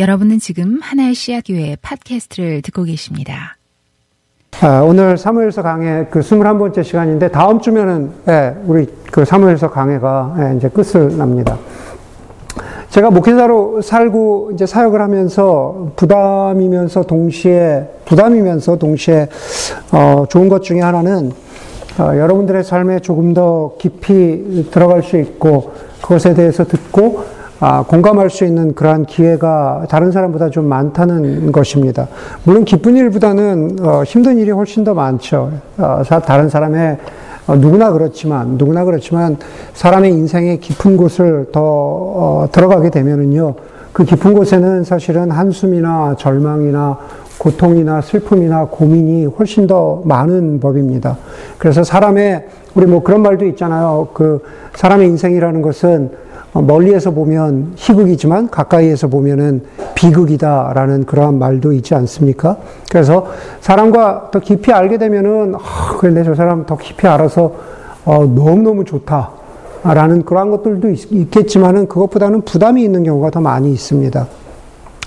여러분은 지금 하나의 씨앗교회 팟캐스트를 듣고 계십니다. 아, 오늘 사무엘서 강의 그 21번째 시간인데 다음 주면은 예, 우리 그 사무엘서 강해가 예, 이제 끝을 납니다. 제가 목회자로 살고 이제 사역을 하면서 부담이면서 동시에 부담이면서 동시에 어, 좋은 것 중에 하나는 어, 여러분들의 삶에 조금 더 깊이 들어갈 수 있고 그것에 대해서 듣고 아, 공감할 수 있는 그러한 기회가 다른 사람보다 좀 많다는 것입니다. 물론 기쁜 일보다는 어, 힘든 일이 훨씬 더 많죠. 어, 다른 사람의 어, 누구나 그렇지만 누구나 그렇지만 사람의 인생의 깊은 곳을 더 어, 들어가게 되면은요. 그 깊은 곳에는 사실은 한숨이나 절망이나 고통이나 슬픔이나 고민이 훨씬 더 많은 법입니다. 그래서 사람의 우리 뭐 그런 말도 있잖아요. 그 사람의 인생이라는 것은 어, 멀리에서 보면 희극이지만 가까이에서 보면은 비극이다라는 그러한 말도 있지 않습니까? 그래서 사람과 더 깊이 알게 되면은 아, 그런데 저 사람 더 깊이 알아서 어, 너무너무 좋다. 라는 그러한 것들도 있, 겠지만은 그것보다는 부담이 있는 경우가 더 많이 있습니다.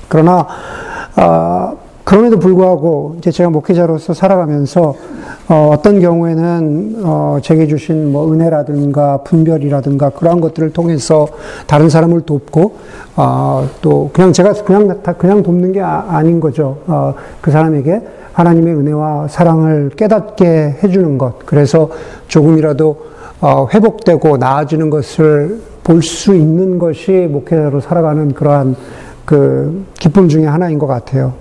그러나 어, 그럼에도 불구하고 이제 제가 목회자로서 살아가면서 어, 떤 경우에는 어, 제게 주신 뭐 은혜라든가 분별이라든가 그러한 것들을 통해서 다른 사람을 돕고 어, 또 그냥 제가 그냥 다 그냥 돕는 게 아, 닌 거죠. 어, 그 사람에게 하나님의 은혜와 사랑을 깨닫게 해주는 것. 그래서 조금이라도 어, 회복되고 나아지는 것을 볼 수 있는 것이 목회자로 살아가는 그러한 그 기쁨 중의 하나인 것 같아요.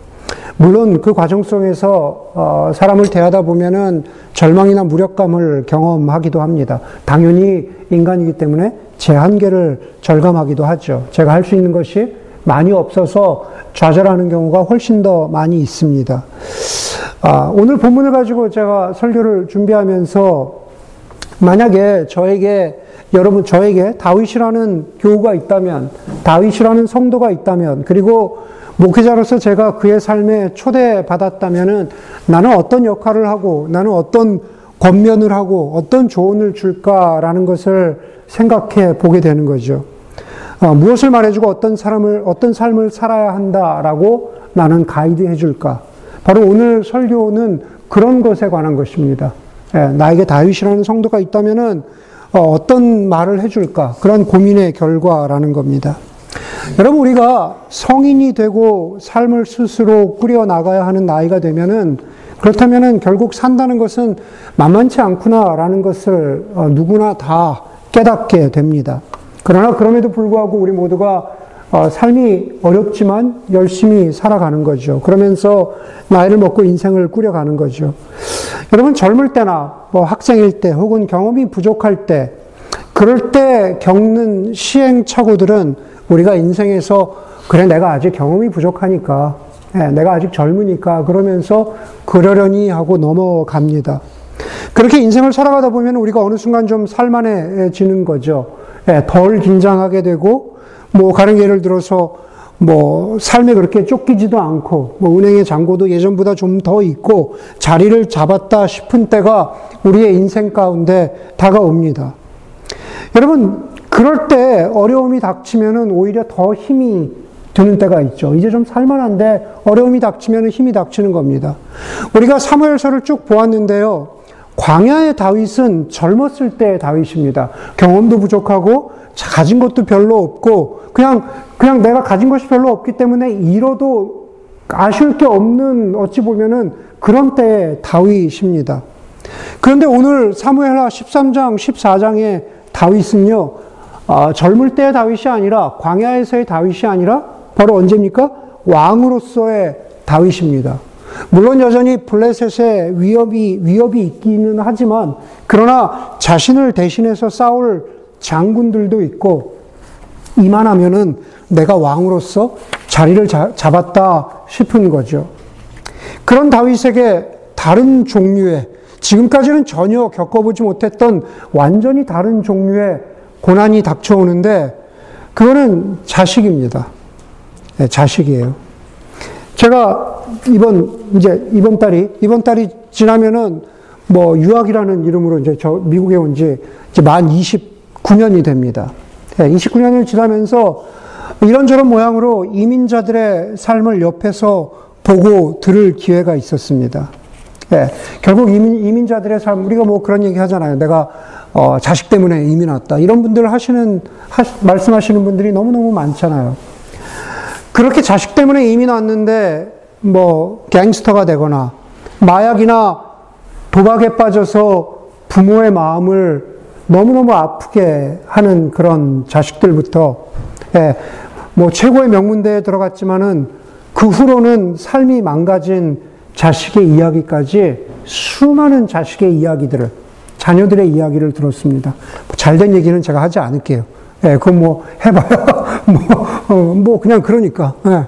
물론 그 과정 속에서 어, 사람을 대하다 보면은 절망이나 무력감을 경험하기도 합니다. 당연히 인간이기 때문에 제 한계를 절감하기도 하죠. 제가 할 수 있는 것이 많이 없어서 좌절하는 경우가 훨씬 더 많이 있습니다. 아, 오늘 본문을 가지고 제가 설교를 준비하면서 만약에 저에게 여러분 저에게 다윗이라는 교우가 있다면 다윗이라는 성도가 있다면 그리고 목회자로서 제가 그의 삶에 초대받았다면은 나는 어떤 역할을 하고 나는 어떤 권면을 하고 어떤 조언을 줄까라는 것을 생각해 보게 되는 거죠. 어, 무엇을 말해주고 어떤 사람을, 어떤 삶을 살아야 한다라고 나는 가이드 해줄까. 바로 오늘 설교는 그런 것에 관한 것입니다. 예, 나에게 다윗이라는 성도가 있다면은 어, 떤 말을 해줄까. 그런 고민의 결과라는 겁니다. 여러분, 우리가 성인이 되고 삶을 스스로 꾸려 나가야 하는 나이가 되면은 그렇다면은 결국 산다는 것은 만만치 않구나라는 것을 어, 누구나 다 깨닫게 됩니다. 그러나 그럼에도 불구하고 우리 모두가 어, 삶이 어렵지만 열심히 살아가는 거죠. 그러면서 나이를 먹고 인생을 꾸려가는 거죠. 여러분 젊을 때나 뭐 학생일 때 혹은 경험이 부족할 때 그럴 때 겪는 시행착오들은 우리가 인생에서 그래 내가 아직 경험이 부족하니까 예, 내가 아직 젊으니까 그러면서 그러려니 하고 넘어갑니다. 그렇게 인생을 살아가다 보면 우리가 어느 순간 좀 살만해지는 거죠. 예, 덜 긴장하게 되고 뭐 가령 예를 들어서 뭐 삶에 그렇게 쫓기지도 않고 뭐 은행의 잔고도 예전보다 좀 더 있고 자리를 잡았다 싶은 때가 우리의 인생 가운데 다가옵니다. 여러분 그럴 때 어려움이 닥치면은 오히려 더 힘이 드는 때가 있죠. 이제 좀 살만한데 어려움이 닥치면 힘이 닥치는 겁니다. 우리가 사무엘서를 쭉 보았는데요. 광야의 다윗은 젊었을 때의 다윗입니다. 경험도 부족하고 가진 것도 별로 없고 그냥 그냥 내가 가진 것이 별로 없기 때문에 잃어도 아쉬울 게 없는 어찌 보면은 그런 때의 다윗입니다. 그런데 오늘 사무엘하 13장 14장의 다윗은요. 아, 젊을 때의 다윗이 아니라 광야에서의 다윗이 아니라 바로 언제입니까? 왕으로서의 다윗입니다. 물론 여전히 블레셋의 위협이 위협이 있기는 하지만 그러나 자신을 대신해서 싸울 장군들도 있고 이만하면은 내가 왕으로서 자리를 자, 잡았다 싶은 거죠. 그런 다윗에게 다른 종류의 지금까지는 전혀 겪어보지 못했던 완전히 다른 종류의 고난이 닥쳐오는데 그거는 자식입니다. 네, 자식이에요. 제가 이번 이제 이번 달이 이번 달이 지나면은 뭐 유학이라는 이름으로 이제 저 미국에 온 지 이제 만 29년이 됩니다. 네, 29년을 지나면서 이런저런 모양으로 이민자들의 삶을 옆에서 보고 들을 기회가 있었습니다. 예, 결국 이민, 이민자들의 삶, 우리가 뭐 그런 얘기 하잖아요. 내가, 어, 자식 때문에 이민 왔다. 이런 분들 하시는, 하, 말씀하시는 분들이 너무너무 많잖아요. 그렇게 자식 때문에 이민 왔는데, 뭐, 갱스터가 되거나, 마약이나 도박에 빠져서 부모의 마음을 너무너무 아프게 하는 그런 자식들부터, 예, 뭐, 최고의 명문대에 들어갔지만은, 그 후로는 삶이 망가진 자식의 이야기까지 수많은 자식의 이야기들을, 자녀들의 이야기를 들었습니다. 뭐 잘된 얘기는 제가 하지 않을게요. 예, 그건 뭐 해봐야, 뭐, 어, 뭐 그냥 그러니까. 예.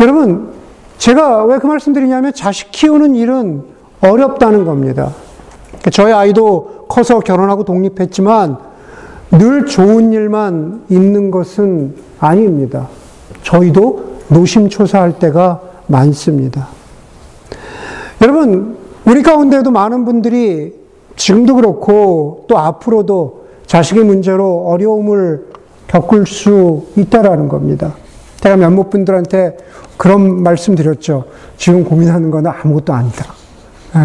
여러분, 제가 왜 그 말씀 드리냐면 자식 키우는 일은 어렵다는 겁니다. 저희 아이도 커서 결혼하고 독립했지만 늘 좋은 일만 있는 것은 아닙니다. 저희도 노심초사할 때가 많습니다. 여러분, 우리 가운데도 많은 분들이 지금도 그렇고 또 앞으로도 자식의 문제로 어려움을 겪을 수 있다라는 겁니다. 제가 몇몇 분들한테 그런 말씀 드렸죠. 지금 고민하는 건 아무것도 아니다. 네.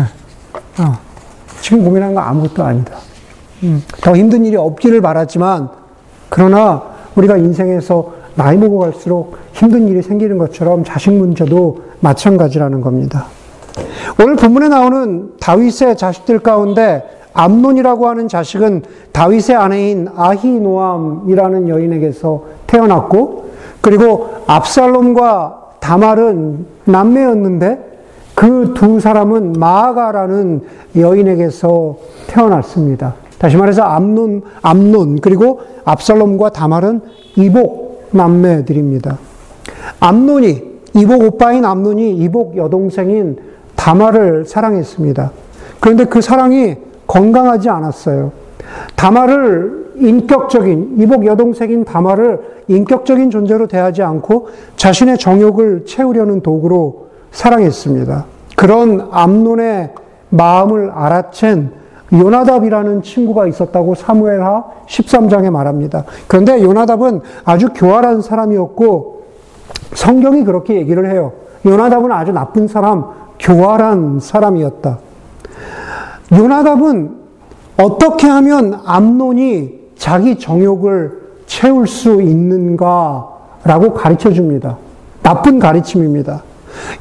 어. 지금 고민하는 건 아무것도 아니다. 음. 더 힘든 일이 없기를 바랐지만, 그러나 우리가 인생에서 나이 먹어 갈수록 힘든 일이 생기는 것처럼 자식 문제도 마찬가지라는 겁니다. 오늘 본문에 나오는 다윗의 자식들 가운데 암논이라고 하는 자식은 다윗의 아내인 아히노암이라는 여인에게서 태어났고 그리고 압살롬과 다말은 남매였는데 그 두 사람은 마아가라는 여인에게서 태어났습니다. 다시 말해서 암논, 암논 그리고 압살롬과 다말은 이복 남매들입니다. 암논이 이복 오빠인 암논이 이복 여동생인 다말을 사랑했습니다. 그런데 그 사랑이 건강하지 않았어요. 다말을 인격적인, 이복 여동생인 다말을 인격적인 존재로 대하지 않고 자신의 정욕을 채우려는 도구로 사랑했습니다. 그런 암론의 마음을 알아챈 요나답이라는 친구가 있었다고 사무엘하 13장에 말합니다. 그런데 요나답은 아주 교활한 사람이었고 성경이 그렇게 얘기를 해요. 요나답은 아주 나쁜 사람, 교활한 사람이었다. 요나답은 어떻게 하면 암론이 자기 정욕을 채울 수 있는가라고 가르쳐 줍니다. 나쁜 가르침입니다.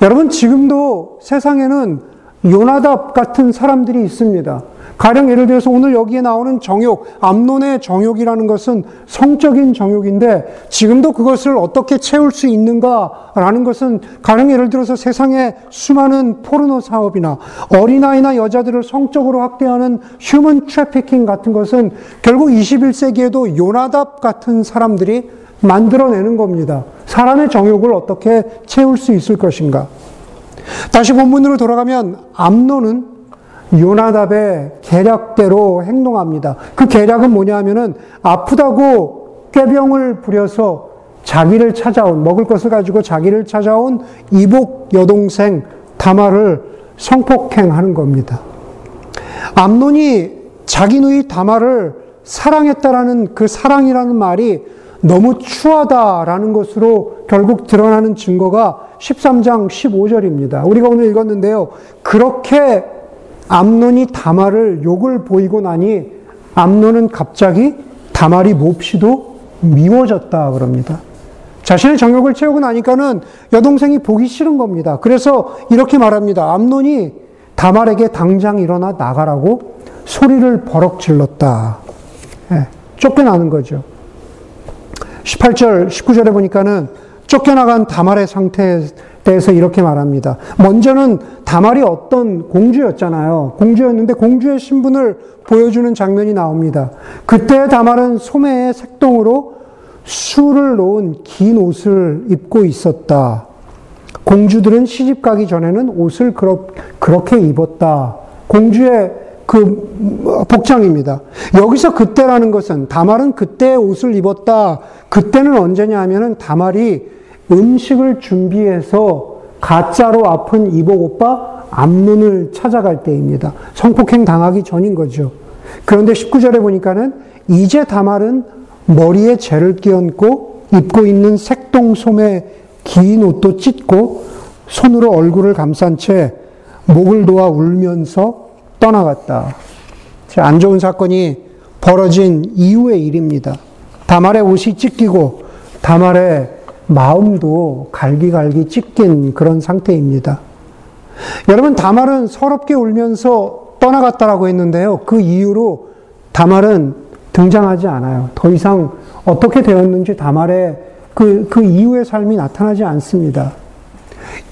여러분, 지금도 세상에는 요나답 같은 사람들이 있습니다. 가령 예를 들어서 오늘 여기에 나오는 정욕, 암론의 정욕이라는 것은 성적인 정욕인데 지금도 그것을 어떻게 채울 수 있는가라는 것은 가령 예를 들어서 세상에 수많은 포르노 사업이나 어린아이나 여자들을 성적으로 학대하는 human trafficking 같은 것은 결국 21세기에도 요나답 같은 사람들이 만들어내는 겁니다. 사람의 정욕을 어떻게 채울 수 있을 것인가. 다시 본문으로 돌아가면 암논은 요나답의 계략대로 행동합니다. 그 계략은 뭐냐 하면은 아프다고 꾀병을 부려서 자기를 찾아온, 먹을 것을 가지고 자기를 찾아온 이복 여동생 다마를 성폭행하는 겁니다. 암론이 자기 누이 다마를 사랑했다라는 그 사랑이라는 말이 너무 추하다라는 것으로 결국 드러나는 증거가 13장 15절입니다. 우리가 오늘 읽었는데요. 그렇게 암론이 다말을 욕을 보이고 나니 암론은 갑자기 다말이 몹시도 미워졌다 그럽니다. 자신의 정욕을 채우고 나니까는 여동생이 보기 싫은 겁니다. 그래서 이렇게 말합니다. 암론이 다말에게 당장 일어나 나가라고 소리를 버럭 질렀다. 네, 쫓겨나는 거죠. 18절, 19절에 보니까는 쫓겨나간 다말의 상태에 대해서 이렇게 말합니다. 먼저는 다말이 어떤 공주였잖아요. 공주였는데 공주의 신분을 보여주는 장면이 나옵니다. 그때 다말은 소매의 색동으로 술을 놓은 긴 옷을 입고 있었다. 공주들은 시집 가기 전에는 옷을 그렇게 입었다. 공주의 그 복장입니다. 여기서 그때라는 것은 다말은 그때 옷을 입었다. 그때는 언제냐 하면은 다말이 음식을 준비해서 가짜로 아픈 이복 오빠 암눈을 찾아갈 때입니다. 성폭행 당하기 전인 거죠. 그런데 19절에 보니까는 이제 다말은 머리에 죄를 끼얹고 입고 있는 색동 소매 긴 옷도 찢고 손으로 얼굴을 감싼 채 목을 놓아 울면서 떠나갔다. 안 좋은 사건이 벌어진 이후의 일입니다. 다말의 옷이 찢기고 다말의 마음도 갈기갈기 찢긴 그런 상태입니다. 여러분, 다말은 서럽게 울면서 떠나갔다라고 했는데요. 그 이후로 다말은 등장하지 않아요. 더 이상 어떻게 되었는지 다말의 그, 그 이후의 삶이 나타나지 않습니다.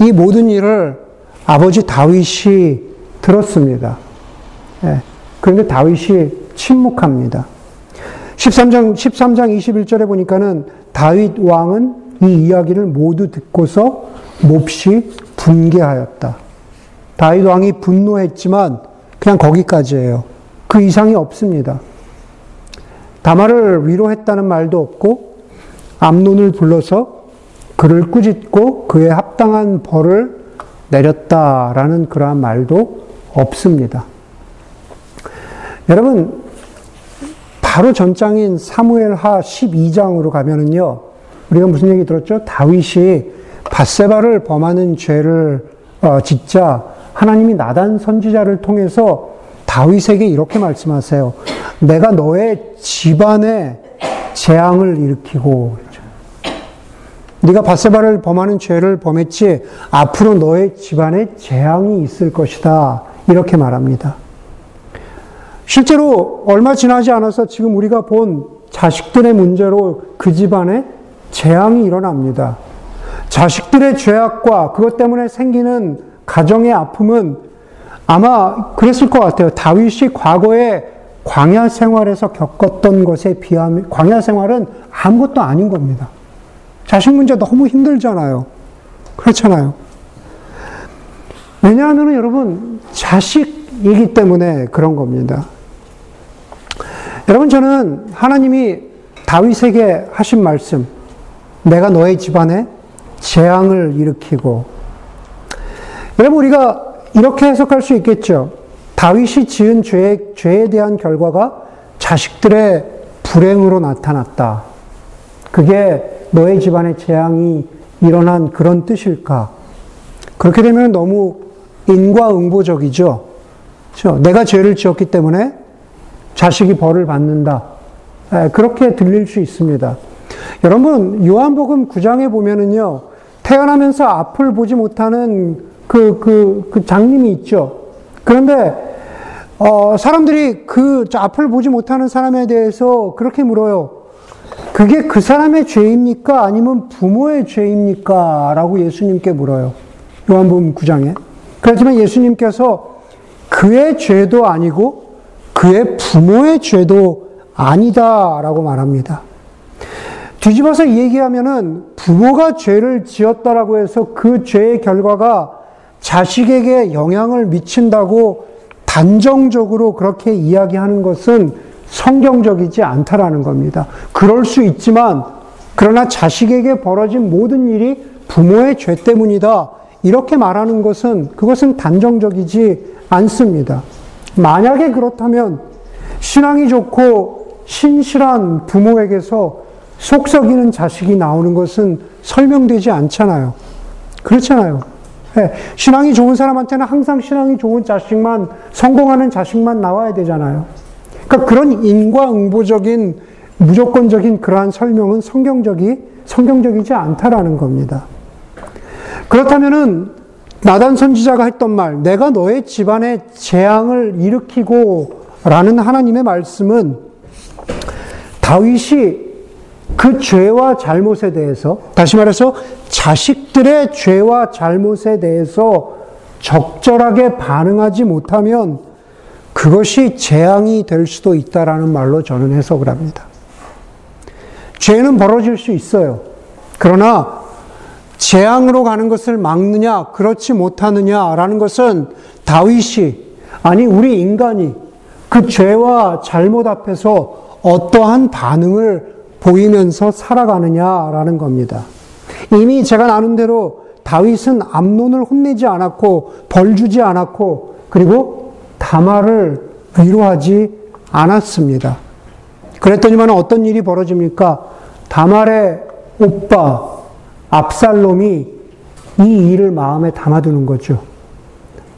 이 모든 일을 아버지 다윗이 들었습니다. 예. 그런데 다윗이 침묵합니다. 13장, 13장 21절에 보니까는 다윗 왕은 이 이야기를 모두 듣고서 몹시 분개하였다. 다윗 왕이 분노했지만 그냥 거기까지예요. 그 이상이 없습니다. 다마를 위로했다는 말도 없고 암론을 불러서 그를 꾸짖고 그에 합당한 벌을 내렸다라는 그러한 말도 없습니다. 여러분 바로 전장인 사무엘하 12장으로 가면은요. 우리가 무슨 얘기 들었죠? 다윗이 바세바를 범하는 죄를 어, 짓자 하나님이 나단 선지자를 통해서 다윗에게 이렇게 말씀하세요. 내가 너의 집안에 재앙을 일으키고 네가 바세바를 범하는 죄를 범했지 앞으로 너의 집안에 재앙이 있을 것이다. 이렇게 말합니다. 실제로 얼마 지나지 않아서 지금 우리가 본 자식들의 문제로 그 집안에 재앙이 일어납니다. 자식들의 죄악과 그것 때문에 생기는 가정의 아픔은 아마 그랬을 것 같아요. 다윗이 과거에 광야 생활에서 겪었던 것에 비하면 광야 생활은 아무것도 아닌 겁니다. 자식 문제 너무 힘들잖아요. 그렇잖아요. 왜냐하면 여러분 자식이기 때문에 그런 겁니다. 여러분 저는 하나님이 다윗에게 하신 말씀, 내가 너의 집안에 재앙을 일으키고, 여러분 우리가 이렇게 해석할 수 있겠죠. 다윗이 지은 죄, 죄에 대한 결과가 자식들의 불행으로 나타났다. 그게 너의 집안에 재앙이 일어난 그런 뜻일까? 그렇게 되면 너무 인과응보적이죠. 그렇죠? 내가 죄를 지었기 때문에 자식이 벌을 받는다. 그렇게 들릴 수 있습니다. 여러분, 요한복음 9장에 보면은요, 태어나면서 앞을 보지 못하는 그, 그, 그 장님이 있죠. 그런데, 어, 사람들이 그 앞을 보지 못하는 사람에 대해서 그렇게 물어요. 그게 그 사람의 죄입니까? 아니면 부모의 죄입니까? 라고 예수님께 물어요. 요한복음 9장에. 그렇지만 예수님께서 그의 죄도 아니고 그의 부모의 죄도 아니다라고 말합니다. 뒤집어서 얘기하면은 부모가 죄를 지었다라고 해서 그 죄의 결과가 자식에게 영향을 미친다고 단정적으로 그렇게 이야기하는 것은 성경적이지 않다라는 겁니다. 그럴 수 있지만 그러나 자식에게 벌어진 모든 일이 부모의 죄 때문이다. 이렇게 말하는 것은 그것은 단정적이지 않습니다. 만약에 그렇다면 신앙이 좋고 신실한 부모에게서 속썩이는 자식이 나오는 것은 설명되지 않잖아요. 그렇잖아요. 네. 신앙이 좋은 사람한테는 항상 신앙이 좋은 자식만, 성공하는 자식만 나와야 되잖아요. 그러니까 그런 인과응보적인, 무조건적인 그러한 설명은 성경적이, 성경적이지 않다라는 겁니다. 그렇다면은 나단 선지자가 했던 말, 내가 너의 집안에 재앙을 일으키고 라는 하나님의 말씀은 다윗이 그 죄와 잘못에 대해서, 다시 말해서 자식들의 죄와 잘못에 대해서 적절하게 반응하지 못하면 그것이 재앙이 될 수도 있다라는 말로 저는 해석을 합니다. 죄는 벌어질 수 있어요. 그러나 재앙으로 가는 것을 막느냐, 그렇지 못하느냐라는 것은 다윗이, 아니, 우리 인간이 그 죄와 잘못 앞에서 어떠한 반응을 보이면서 살아가느냐라는 겁니다. 이미 제가 나눈 대로 다윗은 암론을 혼내지 않았고, 벌 주지 않았고, 그리고 다마를 위로하지 않았습니다. 그랬더니만 어떤 일이 벌어집니까? 다말의 오빠 압살롬이 이 일을 마음에 담아두는 거죠.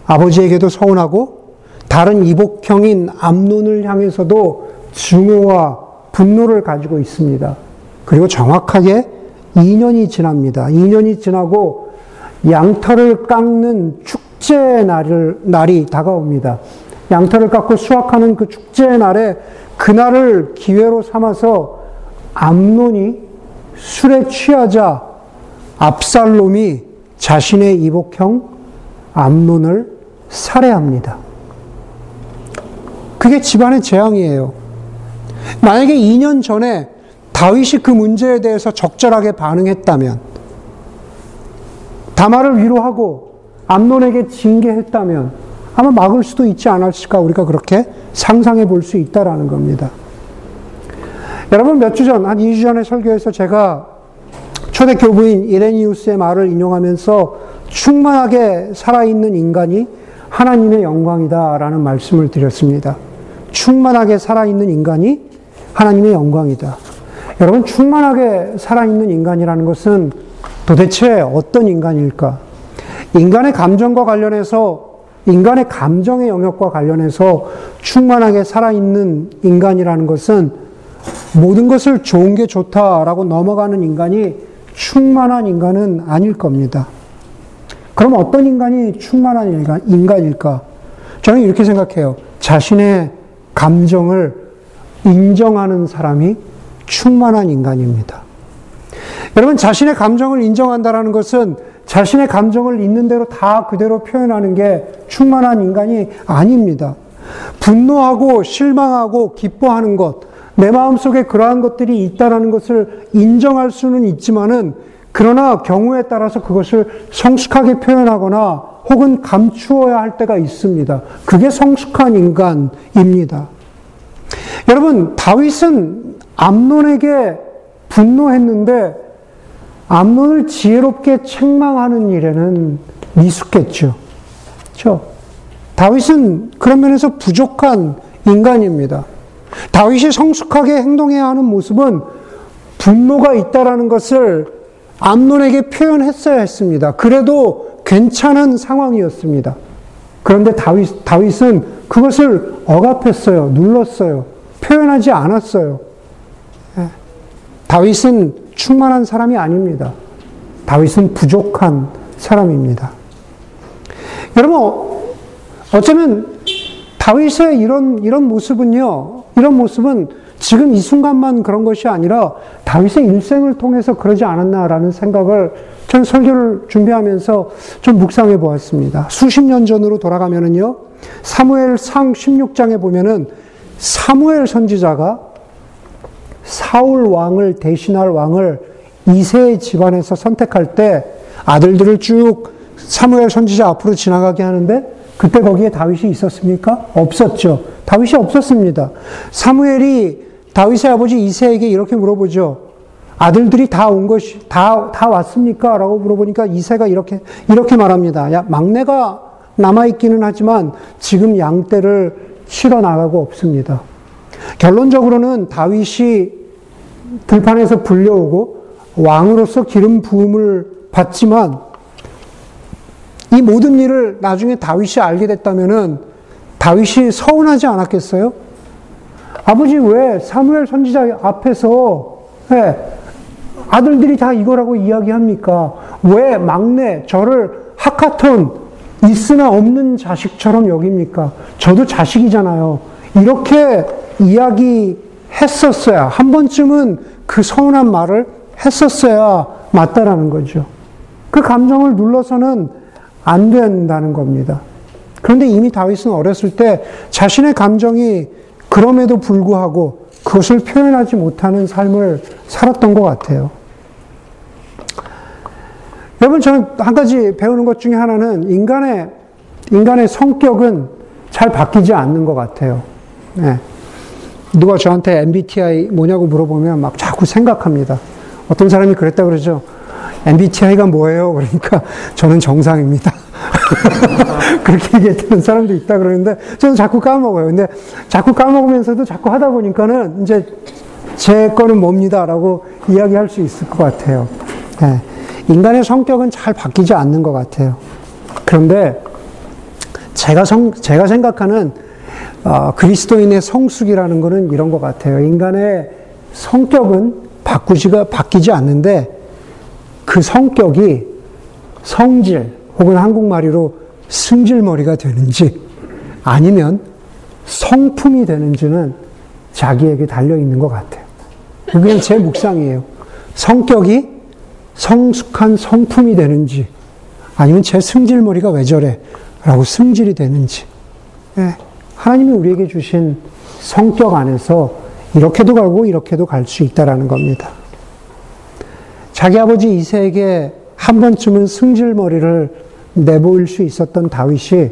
아버지에게도 서운하고 다른 이복형인 암론을 향해서도 증오와 분노를 가지고 있습니다. 그리고 정확하게 2년이 지납니다. 2년이 지나고 양털을 깎는 축제 날을, 날이 다가옵니다. 양털을 깎고 수확하는 그 축제의 날에 그날을 기회로 삼아서 암론이 술에 취하자 압살롬이 자신의 이복형 암론을 살해합니다. 그게 집안의 재앙이에요. 만약에 2년 전에 다윗이 그 문제에 대해서 적절하게 반응했다면, 다마를 위로하고 암론에게 징계했다면 아마 막을 수도 있지 않았을까 우리가 그렇게 상상해 볼 수 있다라는 겁니다. 여러분 몇 주 전, 한 2주 전에 설교에서 제가 초대 교부인 이레니우스의 말을 인용하면서 충만하게 살아있는 인간이 하나님의 영광이다라는 말씀을 드렸습니다. 충만하게 살아있는 인간이 하나님의 영광이다. 여러분, 충만하게 살아있는 인간이라는 것은 도대체 어떤 인간일까? 인간의 감정과 관련해서, 인간의 감정의 영역과 관련해서 충만하게 살아있는 인간이라는 것은 모든 것을 좋은 게 좋다라고 넘어가는 인간이 충만한 인간은 아닐 겁니다. 그럼 어떤 인간이 충만한 인간일까? 저는 이렇게 생각해요. 자신의 감정을 인정하는 사람이 충만한 인간입니다. 여러분, 자신의 감정을 인정한다는 것은 자신의 감정을 있는 대로 다 그대로 표현하는 게 충만한 인간이 아닙니다. 분노하고 실망하고 기뻐하는 것, 내 마음속에 그러한 것들이 있다라는 것을 인정할 수는 있지만은 그러나 경우에 따라서 그것을 성숙하게 표현하거나 혹은 감추어야 할 때가 있습니다. 그게 성숙한 인간입니다. 여러분, 다윗은 암론에게 분노했는데 암론을 지혜롭게 책망하는 일에는 미숙했죠. 그렇죠? 다윗은 그런 면에서 부족한 인간입니다. 다윗이 성숙하게 행동해야 하는 모습은 분노가 있다라는 것을 암론에게 표현했어야 했습니다. 그래도 괜찮은 상황이었습니다. 그런데 다윗, 다윗은 그것을 억압했어요. 눌렀어요. 표현하지 않았어요. 예. 다윗은 충만한 사람이 아닙니다. 다윗은 부족한 사람입니다. 여러분, 어쩌면 다윗의 이런, 이런 모습은요, 이런 모습은 지금 이 순간만 그런 것이 아니라 다윗의 일생을 통해서 그러지 않았나라는 생각을 전 설교를 준비하면서 좀 묵상해 보았습니다. 수십 년 전으로 돌아가면은요, 사무엘 상 16장에 보면은 사무엘 선지자가 사울 왕을 대신할 왕을 이세의 집안에서 선택할 때 아들들을 쭉 사무엘 선지자 앞으로 지나가게 하는데 그때 거기에 다윗이 있었습니까? 없었죠. 다윗이 없었습니다. 사무엘이 다윗의 아버지 이세에게 이렇게 물어보죠. 아들들이 다 온 것이, 다, 다 왔습니까? 라고 물어보니까 이세가 이렇게, 이렇게 말합니다. 야, 막내가 남아 있기는 하지만 지금 양떼를 실어 나가고 없습니다. 결론적으로는 다윗이 들판에서 불려오고 왕으로서 기름 부음을 받지만 이 모든 일을 나중에 다윗이 알게 됐다면은 다윗이 서운하지 않았겠어요? 아버지 왜 사무엘 선지자 앞에서 네, 아들들이 다 이거라고 이야기합니까? 왜 막내 저를 하카톤 있으나 없는 자식처럼 여깁니까? 저도 자식이잖아요. 이렇게 이야기했었어야 한 번쯤은 그 서운한 말을 했었어야 맞다라는 거죠. 그 감정을 눌러서는 안 된다는 겁니다. 그런데 이미 다윗은 어렸을 때 자신의 감정이 그럼에도 불구하고 그것을 표현하지 못하는 삶을 살았던 것 같아요. 여러분, 저는 한 가지 배우는 것 중에 하나는 인간의, 인간의 성격은 잘 바뀌지 않는 것 같아요. 네. 누가 저한테 MBTI 뭐냐고 물어보면 막 자꾸 생각합니다. 어떤 사람이 그랬다 그러죠. MBTI가 뭐예요? 그러니까 저는 정상입니다. 그렇게 얘기했던 사람도 있다 그러는데 저는 자꾸 까먹어요. 근데 자꾸 까먹으면서도 자꾸 하다 보니까는 이제 제 거는 뭡니다. 라고 이야기할 수 있을 것 같아요. 예. 인간의 성격은 잘 바뀌지 않는 것 같아요. 그런데 제가 성, 제가 생각하는 어, 그리스도인의 성숙이라는 것은 이런 것 같아요. 인간의 성격은 바꾸지가, 바뀌지 않는데 그 성격이 성질 혹은 한국말로 승질머리가 되는지 아니면 성품이 되는지는 자기에게 달려 있는 것 같아요. 그게 제 묵상이에요. 성격이 성숙한 성품이 되는지 아니면 제 승질머리가 왜 저래? 라고 승질이 되는지. 예. 하나님이 우리에게 주신 성격 안에서 이렇게도 가고 이렇게도 갈 수 있다라는 겁니다. 자기 아버지 이세에게 한 번쯤은 승질머리를 내보일 수 있었던 다윗이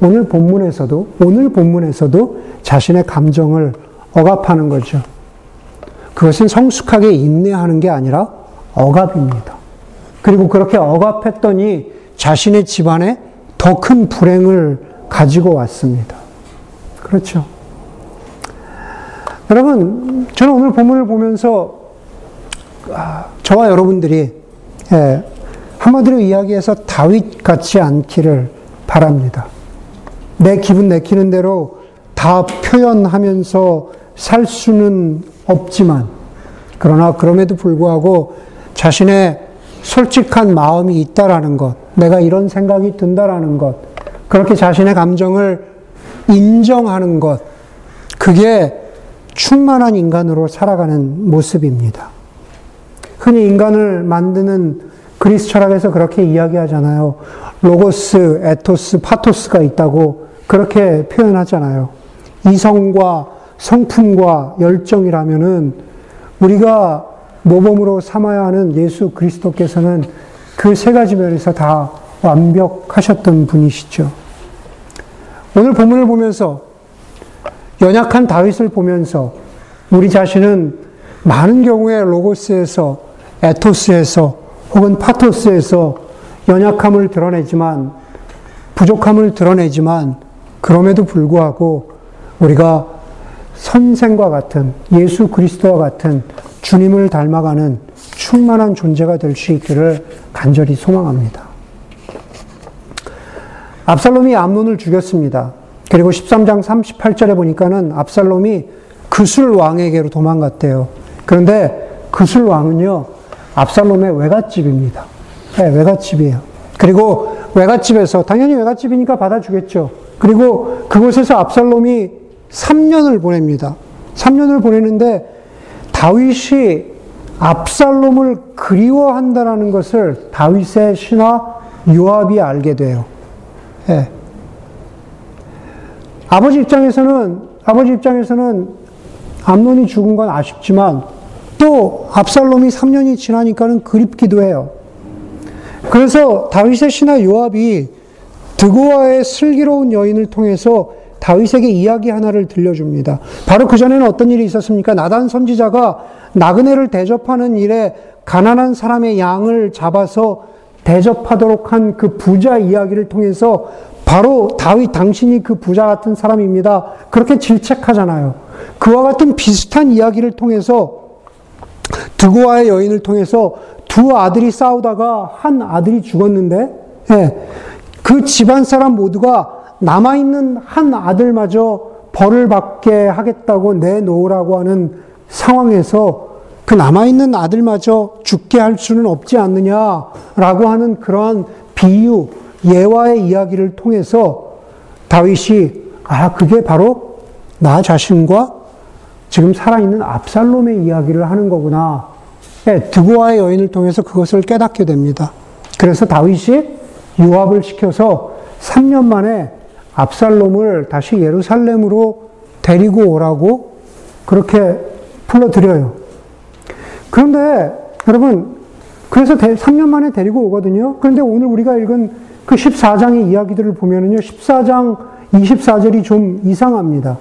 오늘 본문에서도 오늘 본문에서도 자신의 감정을 억압하는 거죠. 그것은 성숙하게 인내하는 게 아니라 억압입니다. 그리고 그렇게 억압했더니 자신의 집안에 더 큰 불행을 가지고 왔습니다. 그렇죠. 여러분, 저는 오늘 본문을 보면서 아, 저와 여러분들이 예, 한마디로 이야기해서 다윗 같지 않기를 바랍니다. 내 기분 내키는 대로 다 표현하면서 살 수는 없지만, 그러나 그럼에도 불구하고 자신의 솔직한 마음이 있다라는 것, 내가 이런 생각이 든다라는 것, 그렇게 자신의 감정을 인정하는 것, 그게 충만한 인간으로 살아가는 모습입니다. 흔히 인간을 만드는 그리스 철학에서 그렇게 이야기하잖아요. 로고스, 에토스, 파토스가 있다고 그렇게 표현하잖아요. 이성과 성품과 열정이라면은 우리가 모범으로 삼아야 하는 예수 그리스도께서는 그 세 가지 면에서 다 완벽하셨던 분이시죠. 오늘 본문을 보면서 연약한 다윗을 보면서 우리 자신은 많은 경우에 로고스에서 에토스에서 혹은 파토스에서 연약함을 드러내지만 부족함을 드러내지만 그럼에도 불구하고 우리가 선생과 같은 예수 그리스도와 같은 주님을 닮아가는 충만한 존재가 될 수 있기를 간절히 소망합니다. 압살롬이 암론을 죽였습니다. 그리고 13장 38절에 보니까는 압살롬이 그술 왕에게로 도망갔대요. 그런데 그술 왕은요, 압살롬의 외갓집입니다. 네, 외갓집이에요. 그리고 외갓집에서, 당연히 외갓집이니까 받아주겠죠. 그리고 그곳에서 압살롬이 3년을 보냅니다. 3년을 보내는데 다윗이 압살롬을 그리워한다라는 것을 다윗의 신하 요압이 알게 돼요. 네. 아버지 입장에서는 아버지 입장에서는 암론이 죽은 건 아쉽지만 또 압살롬이 3년이 지나니까는 그립기도 해요. 그래서 다윗의 신하 요압이 드고아의 슬기로운 여인을 통해서 다윗에게 이야기 하나를 들려줍니다. 바로 그 전에는 어떤 일이 있었습니까? 나단 선지자가 나그네를 대접하는 일에 가난한 사람의 양을 잡아서 대접하도록 한 그 부자 이야기를 통해서 바로 다윗 당신이 그 부자 같은 사람입니다. 그렇게 질책하잖아요. 그와 같은 비슷한 이야기를 통해서 드고아의 여인을 통해서 두 아들이 싸우다가 한 아들이 죽었는데 예, 그 집안 사람 모두가 남아있는 한 아들마저 벌을 받게 하겠다고 내놓으라고 하는 상황에서 그 남아있는 아들마저 죽게 할 수는 없지 않느냐라고 하는 그러한 비유, 예화의 이야기를 통해서 다윗이 아, 그게 바로 나 자신과 지금 살아있는 압살롬의 이야기를 하는 거구나. 네, 드고아의 여인을 통해서 그것을 깨닫게 됩니다. 그래서 다윗이 요압을 시켜서 3년 만에 압살롬을 다시 예루살렘으로 데리고 오라고 그렇게 불러드려요. 그런데 여러분, 그래서 3년 만에 데리고 오거든요. 그런데 오늘 우리가 읽은 그 14장의 이야기들을 보면은요, 14장 24절이 좀 이상합니다.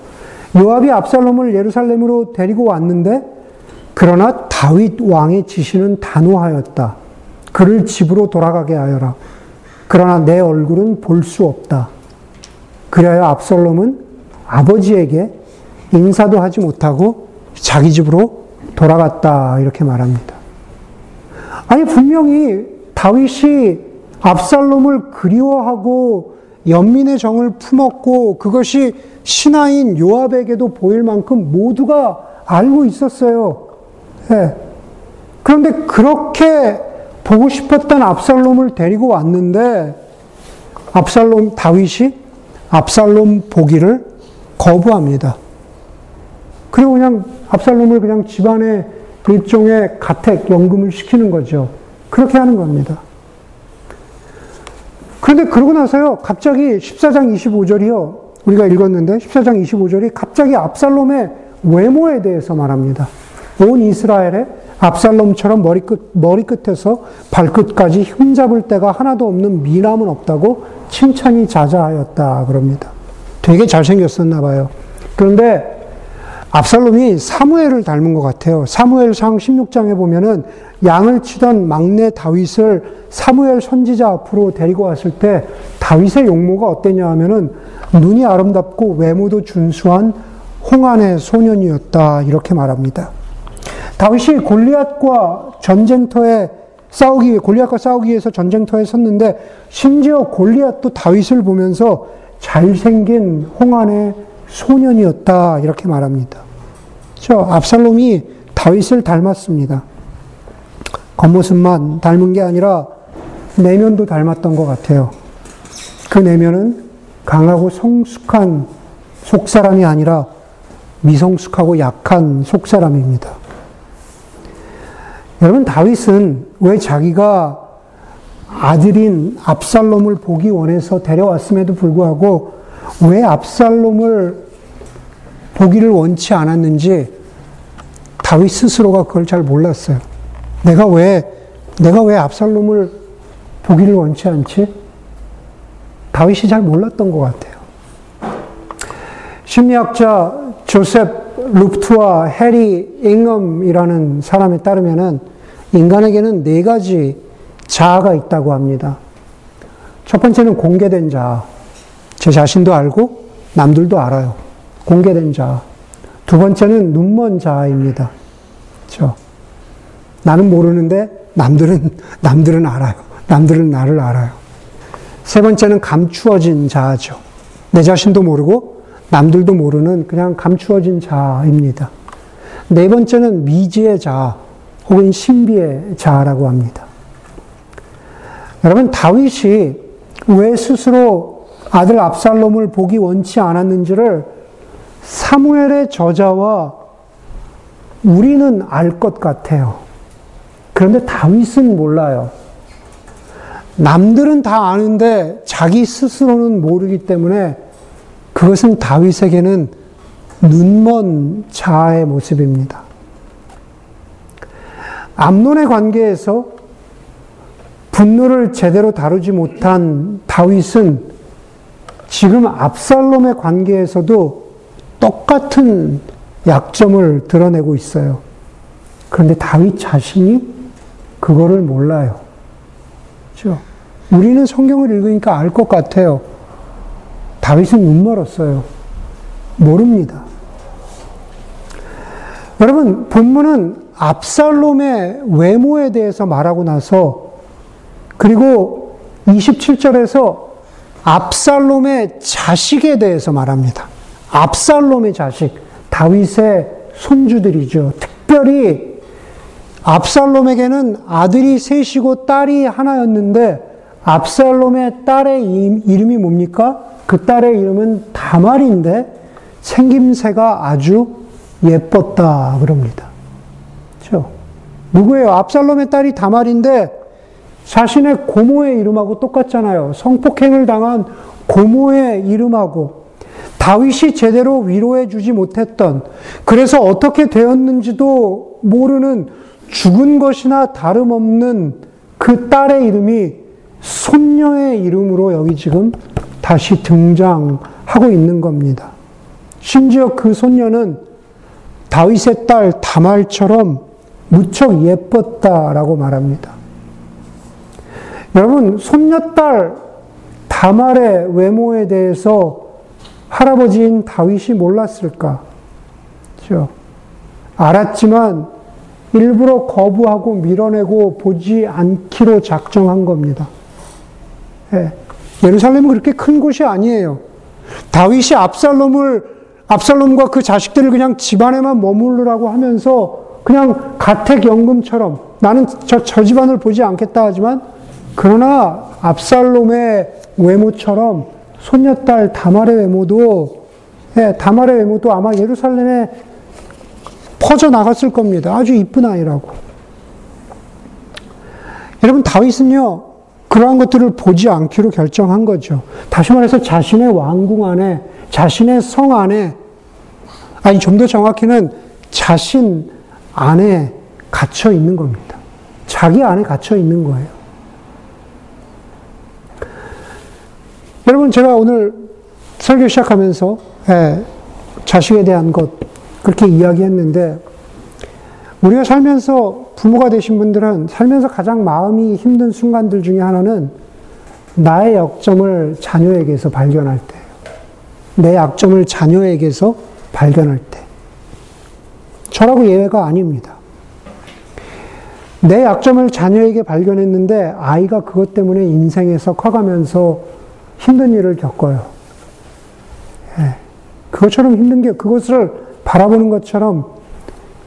요압이 압살롬을 예루살렘으로 데리고 왔는데 그러나 다윗 왕의 지시는 단호하였다. 그를 집으로 돌아가게 하여라. 그러나 내 얼굴은 볼 수 없다. 그래야 압살롬은 아버지에게 인사도 하지 못하고 자기 집으로 돌아갔다 이렇게 말합니다. 아니 분명히 다윗이 압살롬을 그리워하고 연민의 정을 품었고 그것이 신하인 요압에게도 보일 만큼 모두가 알고 있었어요. 네. 그런데 그렇게 보고 싶었던 압살롬을 데리고 왔는데 압살롬 다윗이 압살롬 보기를 거부합니다. 그리고 그냥 압살롬을 그냥 집안의 일종의 가택 연금을 시키는 거죠. 그렇게 하는 겁니다. 그런데 그러고 나서요, 갑자기 14장 25절이요. 우리가 읽었는데 14장 25절이 갑자기 압살롬의 외모에 대해서 말합니다. 온 이스라엘에 압살롬처럼 머리끝, 머리끝에서 발끝까지 흠잡을 데가 하나도 없는 미남은 없다고 칭찬이 자자하였다. 그럽니다. 되게 잘생겼었나 봐요. 그런데 압살롬이 사무엘을 닮은 것 같아요. 사무엘 상 16장에 보면은 양을 치던 막내 다윗을 사무엘 선지자 앞으로 데리고 왔을 때 다윗의 용모가 어땠냐 하면은 눈이 아름답고 외모도 준수한 홍안의 소년이었다. 이렇게 말합니다. 다윗이 골리앗과 전쟁터에 싸우기, 골리앗과 싸우기 위해서 전쟁터에 섰는데 심지어 골리앗도 다윗을 보면서 잘생긴 홍안의 소년이었다. 이렇게 말합니다. 저 압살롬이 다윗을 닮았습니다. 겉모습만 닮은 게 아니라 내면도 닮았던 것 같아요. 그 내면은 강하고 성숙한 속사람이 아니라 미성숙하고 약한 속사람입니다. 여러분, 다윗은 왜 자기가 아들인 압살롬을 보기 원해서 데려왔음에도 불구하고 왜 압살롬을 보기를 원치 않았는지 다윗 스스로가 그걸 잘 몰랐어요. 내가 왜, 내가 왜 압살롬을 보기를 원치 않지? 다윗이 잘 몰랐던 것 같아요. 심리학자 조셉 루프트와 해리 잉엄이라는 사람에 따르면은 인간에게는 네 가지 자아가 있다고 합니다. 첫 번째는 공개된 자아. 제 자신도 알고 남들도 알아요. 공개된 자아. 두 번째는 눈먼 자아입니다. 그렇죠? 나는 모르는데 남들은 남들은 알아요. 남들은 나를 알아요. 세 번째는 감추어진 자아죠. 내 자신도 모르고 남들도 모르는 그냥 감추어진 자아입니다. 네 번째는 미지의 자아 혹은 신비의 자아라고 합니다. 여러분 다윗이 왜 스스로 아들 압살롬을 보기 원치 않았는지를 사무엘의 저자와 우리는 알 것 같아요. 그런데 다윗은 몰라요. 남들은 다 아는데 자기 스스로는 모르기 때문에 그것은 다윗에게는 눈먼 자아의 모습입니다. 암론의 관계에서 분노를 제대로 다루지 못한 다윗은 지금 압살롬의 관계에서도 똑같은 약점을 드러내고 있어요. 그런데 다윗 자신이 그거를 몰라요. 그렇죠? 우리는 성경을 읽으니까 알 것 같아요. 다윗은 눈 멀었어요. 모릅니다. 여러분, 본문은 압살롬의 외모에 대해서 말하고 나서 그리고 27절에서 압살롬의 자식에 대해서 말합니다. 압살롬의 자식, 다윗의 손주들이죠. 특별히 압살롬에게는 아들이 셋이고 딸이 하나였는데 압살롬의 딸의 이름이 뭡니까? 그 딸의 이름은 다말인데 생김새가 아주 예뻤다 그럽니다. 그렇죠? 누구예요? 압살롬의 딸이 다말인데 자신의 고모의 이름하고 똑같잖아요. 성폭행을 당한 고모의 이름하고 다윗이 제대로 위로해 주지 못했던 그래서 어떻게 되었는지도 모르는 죽은 것이나 다름없는 그 딸의 이름이 손녀의 이름으로 여기 지금 다시 등장하고 있는 겁니다. 심지어 그 손녀는 다윗의 딸 다말처럼 무척 예뻤다라고 말합니다. 여러분, 손녀딸 다말의 외모에 대해서 할아버지인 다윗이 몰랐을까? 그렇죠? 알았지만 일부러 거부하고 밀어내고 보지 않기로 작정한 겁니다. 예. 예루살렘은 그렇게 큰 곳이 아니에요. 다윗이 압살롬을 압살롬과 그 자식들을 그냥 집안에만 머무르라고 하면서 그냥 가택연금처럼 나는 저, 저 집안을 보지 않겠다 하지만 그러나 압살롬의 외모처럼 손녀딸 다말의 외모도 예, 다말의 외모도 아마 예루살렘에 퍼져 나갔을 겁니다. 아주 이쁜 아이라고. 여러분 다윗은요 그러한 것들을 보지 않기로 결정한 거죠. 다시 말해서 자신의 왕궁 안에 자신의 성 안에 아니 좀 더 정확히는 자신 안에 갇혀 있는 겁니다. 자기 안에 갇혀 있는 거예요. 여러분 제가 오늘 설교 시작하면서 예, 자식에 대한 것 그렇게 이야기했는데 우리가 살면서 부모가 되신 분들은 살면서 가장 마음이 힘든 순간들 중에 하나는 나의 약점을 자녀에게서 발견할 때예요. 내 약점을 자녀에게서 발견할 때. 저라고 예외가 아닙니다. 내 약점을 자녀에게 발견했는데 아이가 그것 때문에 인생에서 커가면서 힘든 일을 겪어요. 예. 그것처럼 힘든 게, 그것을 바라보는 것처럼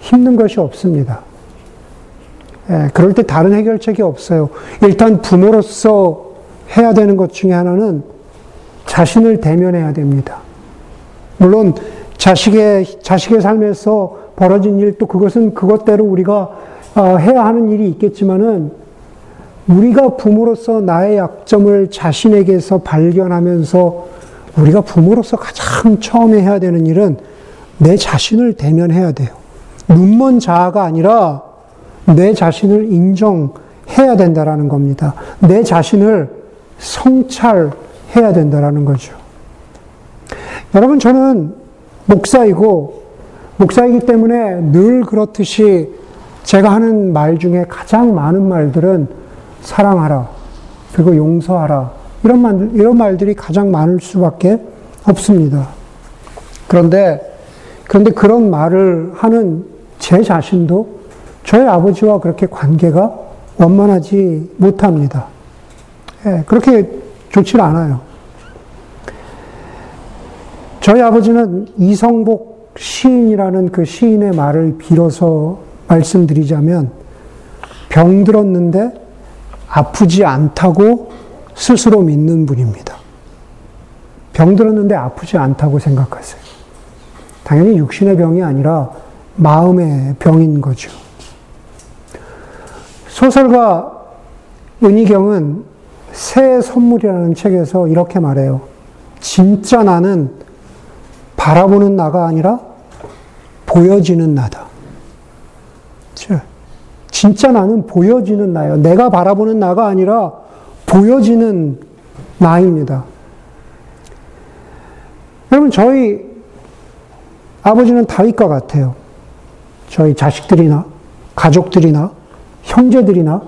힘든 것이 없습니다. 예. 그럴 때 다른 해결책이 없어요. 일단 부모로서 해야 되는 것 중에 하나는 자신을 대면해야 됩니다. 물론 자식의, 자식의 삶에서 벌어진 일, 또 그것은 그것대로 우리가 어, 해야 하는 일이 있겠지만은 우리가 부모로서 나의 약점을 자신에게서 발견하면서 우리가 부모로서 가장 처음에 해야 되는 일은 내 자신을 대면해야 돼요. 눈먼 자아가 아니라 내 자신을 인정해야 된다라는 겁니다. 내 자신을 성찰해야 된다라는 거죠. 여러분, 저는 목사이고, 목사이기 때문에 늘 그렇듯이 제가 하는 말 중에 가장 많은 말들은 사랑하라, 그리고 용서하라, 이런 말, 이런 말들이 가장 많을 수밖에 없습니다. 그런데, 그런데 그런 말을 하는 제 자신도 저희 아버지와 그렇게 관계가 원만하지 못합니다. 예, 그렇게 좋지 않아요. 저희 아버지는 이성복 시인이라는 그 시인의 말을 빌어서 말씀드리자면 병 들었는데 아프지 않다고 스스로 믿는 분입니다. 병 들었는데 아프지 않다고 생각하세요. 당연히 육신의 병이 아니라 마음의 병인 거죠. 소설가 은희경은 새 선물이라는 책에서 이렇게 말해요. 진짜 나는 바라보는 나가 아니라 보여지는 나다. 진짜 나는 보여지는 나예요. 내가 바라보는 나가 아니라 보여지는 나입니다. 여러분, 저희 아버지는 다윗과 같아요. 저희 자식들이나 가족들이나 형제들이나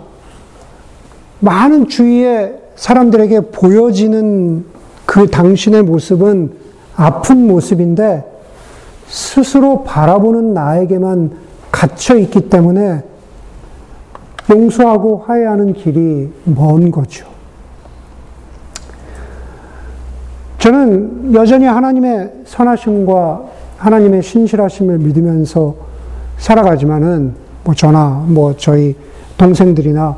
많은 주위의 사람들에게 보여지는 그 당신의 모습은 아픈 모습인데 스스로 바라보는 나에게만 갇혀 있기 때문에 용서하고 화해하는 길이 먼 거죠. 저는 여전히 하나님의 선하심과 하나님의 신실하심을 믿으면서 살아가지만은 뭐 저나 뭐 저희 동생들이나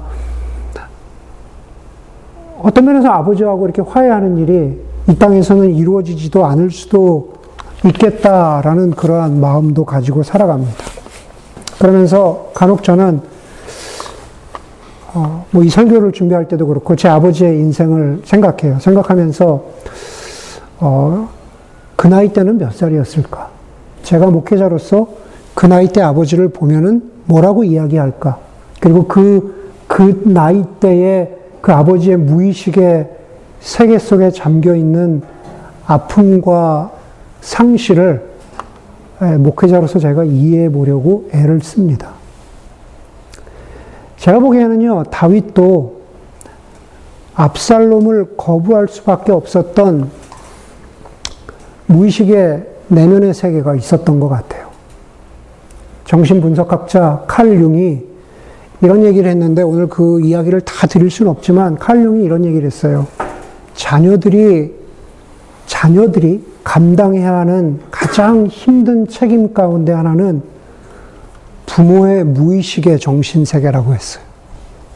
어떤 면에서 아버지하고 이렇게 화해하는 일이 이 땅에서는 이루어지지도 않을 수도 있겠다라는 그러한 마음도 가지고 살아갑니다. 그러면서 간혹 저는 어, 뭐 이 설교를 준비할 때도 그렇고 제 아버지의 인생을 생각해요. 생각하면서 어, 그 나이 때는 몇 살이었을까? 제가 목회자로서 그 나이 때 아버지를 보면은 뭐라고 이야기할까? 그리고 그, 그 나이 때의 그 아버지의 무의식의 세계 속에 잠겨 있는 아픔과 상실을 목회자로서 제가 이해해 보려고 애를 씁니다. 제가 보기에는요, 다윗도 압살롬을 거부할 수밖에 없었던 무의식의 내면의 세계가 있었던 것 같아요. 정신분석학자 칼 융이 이런 얘기를 했는데 오늘 그 이야기를 다 드릴 수는 없지만 칼 융이 이런 얘기를 했어요. 자녀들이 자녀들이 감당해야 하는 가장 힘든 책임 가운데 하나는 부모의 무의식의 정신세계라고 했어요.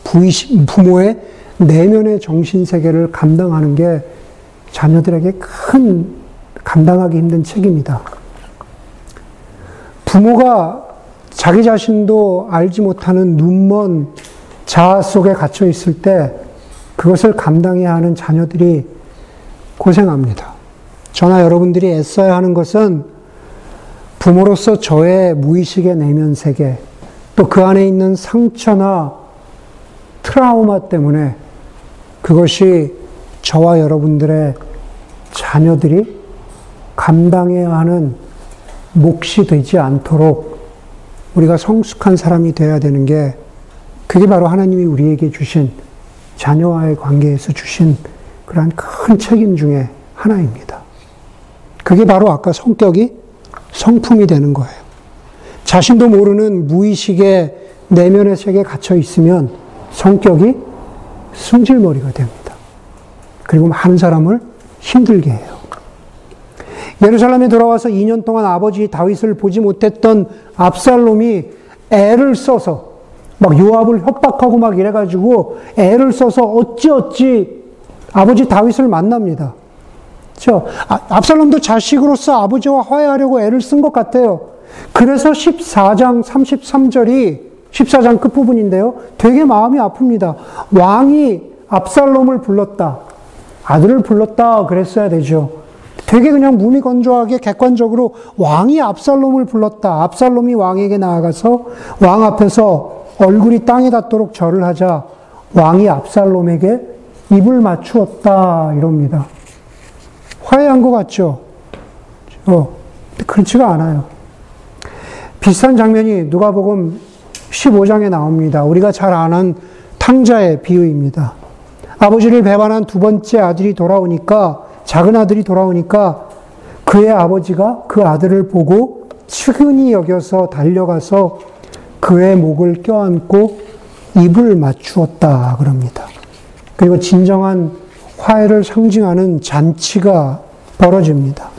부의식, 부모의 내면의 정신세계를 감당하는 게 자녀들에게 큰 감당하기 힘든 책임이다. 부모가 자기 자신도 알지 못하는 눈먼 자아 속에 갇혀 있을 때 그것을 감당해야 하는 자녀들이 고생합니다. 저나 여러분들이 애써야 하는 것은 부모로서 저의 무의식의 내면 세계, 또 그 안에 있는 상처나 트라우마 때문에 그것이 저와 여러분들의 자녀들이 감당해야 하는 몫이 되지 않도록 우리가 성숙한 사람이 되어야 되는 게 그게 바로 하나님이 우리에게 주신 자녀와의 관계에서 주신 그러한 큰 책임 중에 하나입니다. 그게 바로 아까 성격이 성품이 되는 거예요. 자신도 모르는 무의식의 내면의 세계에 갇혀 있으면 성격이 승질머리가 됩니다. 그리고 많은 사람을 힘들게 해요. 예루살렘에 돌아와서 2년 동안 아버지 다윗을 보지 못했던 압살롬이 애를 써서 막 요압을 협박하고 막 이래가지고 애를 써서 어찌어찌 아버지 다윗을 만납니다. 그렇죠? 압살롬도 자식으로서 아버지와 화해하려고 애를 쓴 것 같아요. 그래서 14장 33절이 14장 끝부분인데요. 되게 마음이 아픕니다. 왕이 압살롬을 불렀다. 아들을 불렀다. 그랬어야 되죠. 되게 그냥 무미건조하게 객관적으로 왕이 압살롬을 불렀다. 압살롬이 왕에게 나아가서 왕 앞에서 얼굴이 땅에 닿도록 절을 하자 왕이 압살롬에게 입을 맞추었다. 이럽니다. 화해한 것 같죠? 어, 그렇지가 않아요. 비슷한 장면이 누가복음 15장에 나옵니다. 우리가 잘 아는 탕자의 비유입니다. 아버지를 배반한 두 번째 아들이 돌아오니까 작은 아들이 돌아오니까 그의 아버지가 그 아들을 보고 측은히 여겨서 달려가서 그의 목을 껴안고 입을 맞추었다 그럽니다. 그리고 진정한 화해를 상징하는 잔치가 벌어집니다.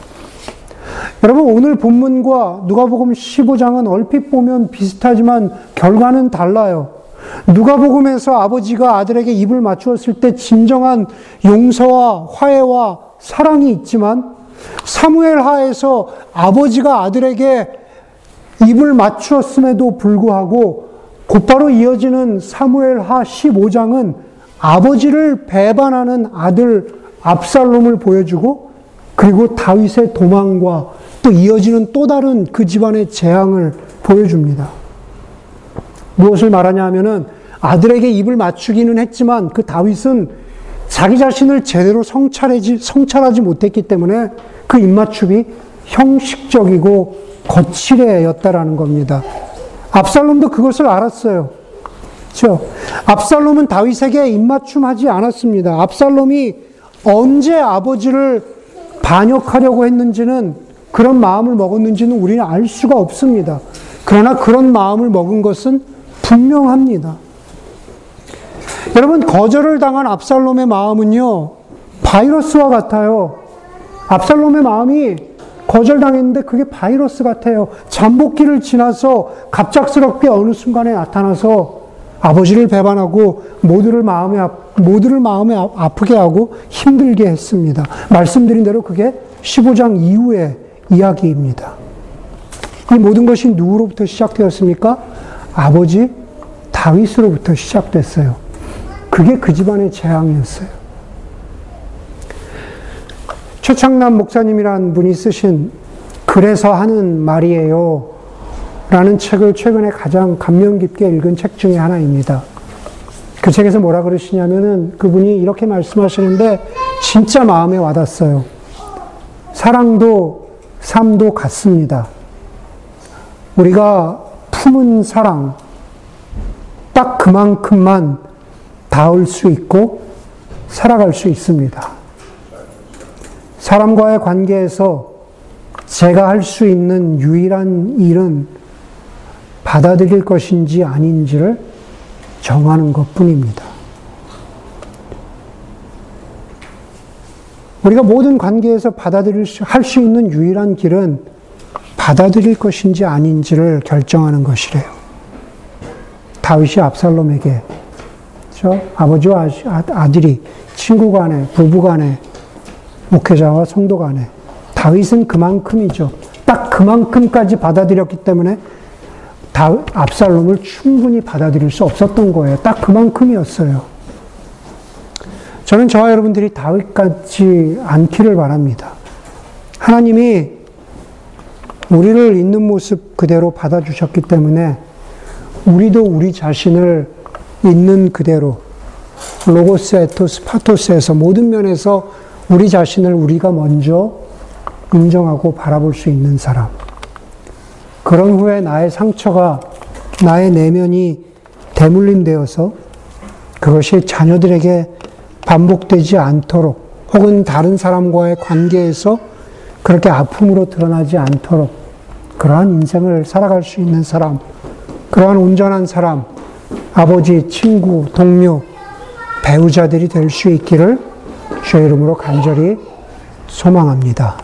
여러분 오늘 본문과 누가복음 15장은 얼핏 보면 비슷하지만 결과는 달라요. 누가복음에서 아버지가 아들에게 입을 맞추었을 때 진정한 용서와 화해와 사랑이 있지만 사무엘 하에서 아버지가 아들에게 입을 맞추었음에도 불구하고 곧바로 이어지는 사무엘 하 15장은 아버지를 배반하는 아들 압살롬을 보여주고 그리고 다윗의 도망과 또 이어지는 또 다른 그 집안의 재앙을 보여줍니다. 무엇을 말하냐 하면은 아들에게 입을 맞추기는 했지만 그 다윗은 자기 자신을 제대로 성찰하지, 성찰하지 못했기 때문에 그 입맞춤이 형식적이고 거칠해였다라는 겁니다. 압살롬도 그것을 알았어요. 그렇죠? 압살롬은 다윗에게 입맞춤하지 않았습니다. 압살롬이 언제 아버지를 반역하려고 했는지는 그런 마음을 먹었는지는 우리는 알 수가 없습니다. 그러나 그런 마음을 먹은 것은 분명합니다. 여러분, 거절을 당한 압살롬의 마음은요, 바이러스와 같아요. 압살롬의 마음이 거절당했는데 그게 바이러스 같아요. 잠복기를 지나서 갑작스럽게 어느 순간에 나타나서 아버지를 배반하고 모두를 마음에 모두를 마음에 아프게 하고 힘들게 했습니다. 말씀드린 대로 그게 15장 이후의 이야기입니다. 이 모든 것이 누구로부터 시작되었습니까? 아버지 다윗으로부터 시작됐어요. 그게 그 집안의 재앙이었어요. 최창남 목사님이란 분이 쓰신 그래서 하는 말이에요. 라는 책을 최근에 가장 감명 깊게 읽은 책 중에 하나입니다. 그 책에서 뭐라 그러시냐면은 그분이 이렇게 말씀하시는데 진짜 마음에 와닿았어요. 사랑도 삶도 같습니다. 우리가 품은 사랑, 딱 그만큼만 닿을 수 있고 살아갈 수 있습니다. 사람과의 관계에서 제가 할 수 있는 유일한 일은 받아들일 것인지 아닌지를 정하는 것 뿐입니다. 우리가 모든 관계에서 받아들일 수, 할 수 있는 유일한 길은 받아들일 것인지 아닌지를 결정하는 것이래요. 다윗이 압살롬에게, 저 아버지와 아, 아들이 친구 간에, 부부 간에, 목회자와 성도 간에, 다윗은 그만큼이죠. 딱 그만큼까지 받아들였기 때문에 다, 압살롬을 충분히 받아들일 수 없었던 거예요. 딱 그만큼이었어요. 저는 저와 여러분들이 다윗 같지 않기를 바랍니다. 하나님이 우리를 있는 모습 그대로 받아주셨기 때문에 우리도 우리 자신을 있는 그대로 로고스, 에토스, 파토스에서 모든 면에서 우리 자신을 우리가 먼저 인정하고 바라볼 수 있는 사람. 그런 후에 나의 상처가 나의 내면이 대물림되어서 그것이 자녀들에게 반복되지 않도록 혹은 다른 사람과의 관계에서 그렇게 아픔으로 드러나지 않도록 그러한 인생을 살아갈 수 있는 사람, 그러한 온전한 사람, 아버지, 친구, 동료, 배우자들이 될 수 있기를 주의 이름으로 간절히 소망합니다.